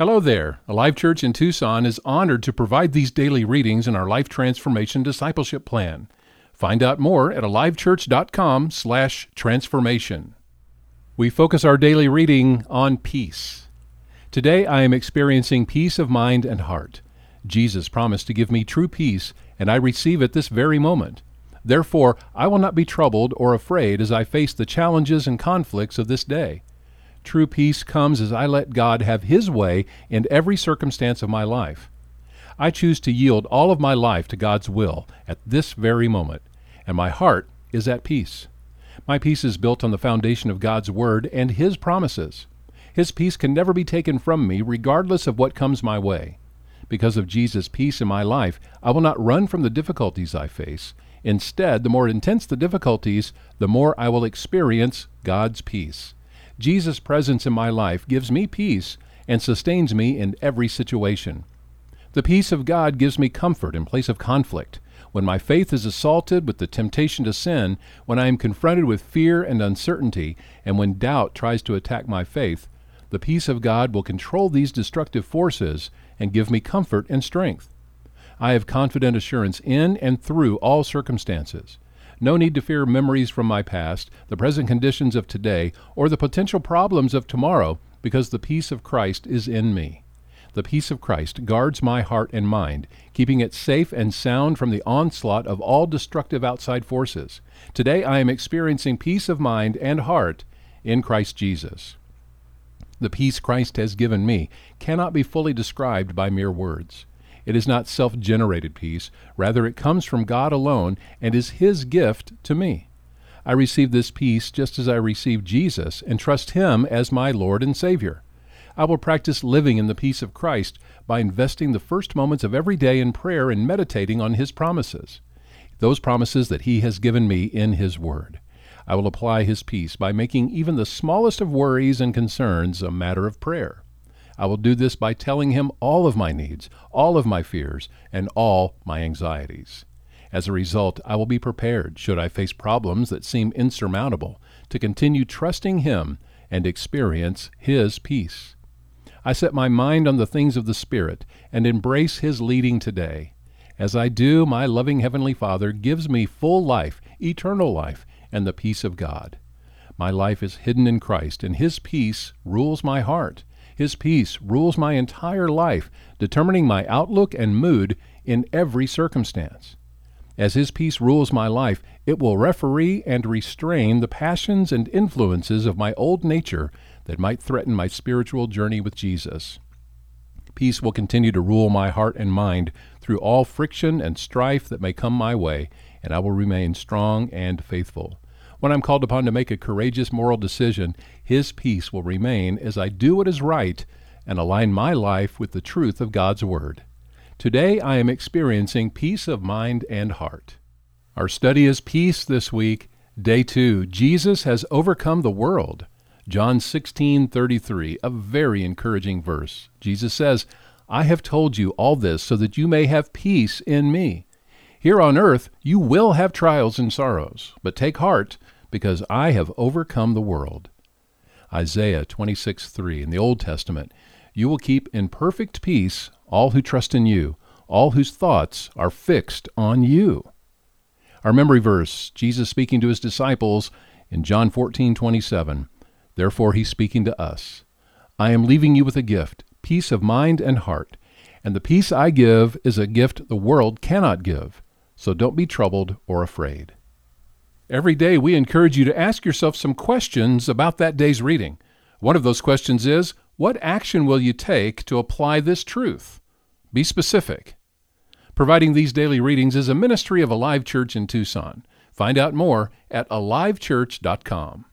Hello there. Alive Church in Tucson is honored to provide these daily readings in our Life Transformation Discipleship Plan. Find out more at alivechurch.com/transformation. We focus our daily reading on peace. Today I am experiencing peace of mind and heart. Jesus promised to give me true peace, and I receive it this very moment. Therefore, I will not be troubled or afraid as I face the challenges and conflicts of this day. True peace comes as I let God have His way in every circumstance of my life. I choose to yield all of my life to God's will at this very moment, and my heart is at peace. My peace is built on the foundation of God's Word and His promises. His peace can never be taken from me, regardless of what comes my way. Because of Jesus' peace in my life, I will not run from the difficulties I face. Instead, the more intense the difficulties, the more I will experience God's peace. Jesus' presence in my life gives me peace and sustains me in every situation. The peace of God gives me comfort in place of conflict. When my faith is assaulted with the temptation to sin, when I am confronted with fear and uncertainty, and when doubt tries to attack my faith, the peace of God will control these destructive forces and give me comfort and strength. I have confident assurance in and through all circumstances. No need to fear memories from my past, the present conditions of today, or the potential problems of tomorrow, because the peace of Christ is in me. The peace of Christ guards my heart and mind, keeping it safe and sound from the onslaught of all destructive outside forces. Today I am experiencing peace of mind and heart in Christ Jesus. The peace Christ has given me cannot be fully described by mere words. It is not self generated peace, rather, it comes from God alone and is His gift to me. I receive this peace just as I receive Jesus and trust Him as my Lord and Savior. I will practice living in the peace of Christ by investing the first moments of every day in prayer and meditating on His promises, those promises that He has given me in His Word. I will apply His peace by making even the smallest of worries and concerns a matter of prayer. I will do this by telling him all of my needs, all of my fears, and all my anxieties. As a result, I will be prepared, should I face problems that seem insurmountable, to continue trusting him and experience his peace. I set my mind on the things of the Spirit and embrace his leading today. As I do, my loving Heavenly Father gives me full life, eternal life, and the peace of God. My life is hidden in Christ, and His peace rules my heart. His peace rules my entire life, determining my outlook and mood in every circumstance. As His peace rules my life, it will referee and restrain the passions and influences of my old nature that might threaten my spiritual journey with Jesus. Peace will continue to rule my heart and mind through all friction and strife that may come my way, and I will remain strong and faithful. When I'm called upon to make a courageous moral decision, His peace will remain as I do what is right and align my life with the truth of God's Word. Today I am experiencing peace of mind and heart. Our study is Peace this week, day 2. Jesus has overcome the world. John 16:33, a very encouraging verse. Jesus says, "I have told you all this so that you may have peace in me." Here on earth you will have trials and sorrows, but take heart, because I have overcome the world. Isaiah 26:3 in the Old Testament, you will keep in perfect peace all who trust in you, all whose thoughts are fixed on you. Our memory verse, Jesus speaking to his disciples in John 14:27. Therefore he's speaking to us. I am leaving you with a gift, peace of mind and heart. And the peace I give is a gift the world cannot give so don't be troubled or afraid. Every day, we encourage you to ask yourself some questions about that day's reading. One of those questions is What action will you take to apply this truth? Be specific. Providing these daily readings is a ministry of Alive Church in Tucson. Find out more at alivechurch.com.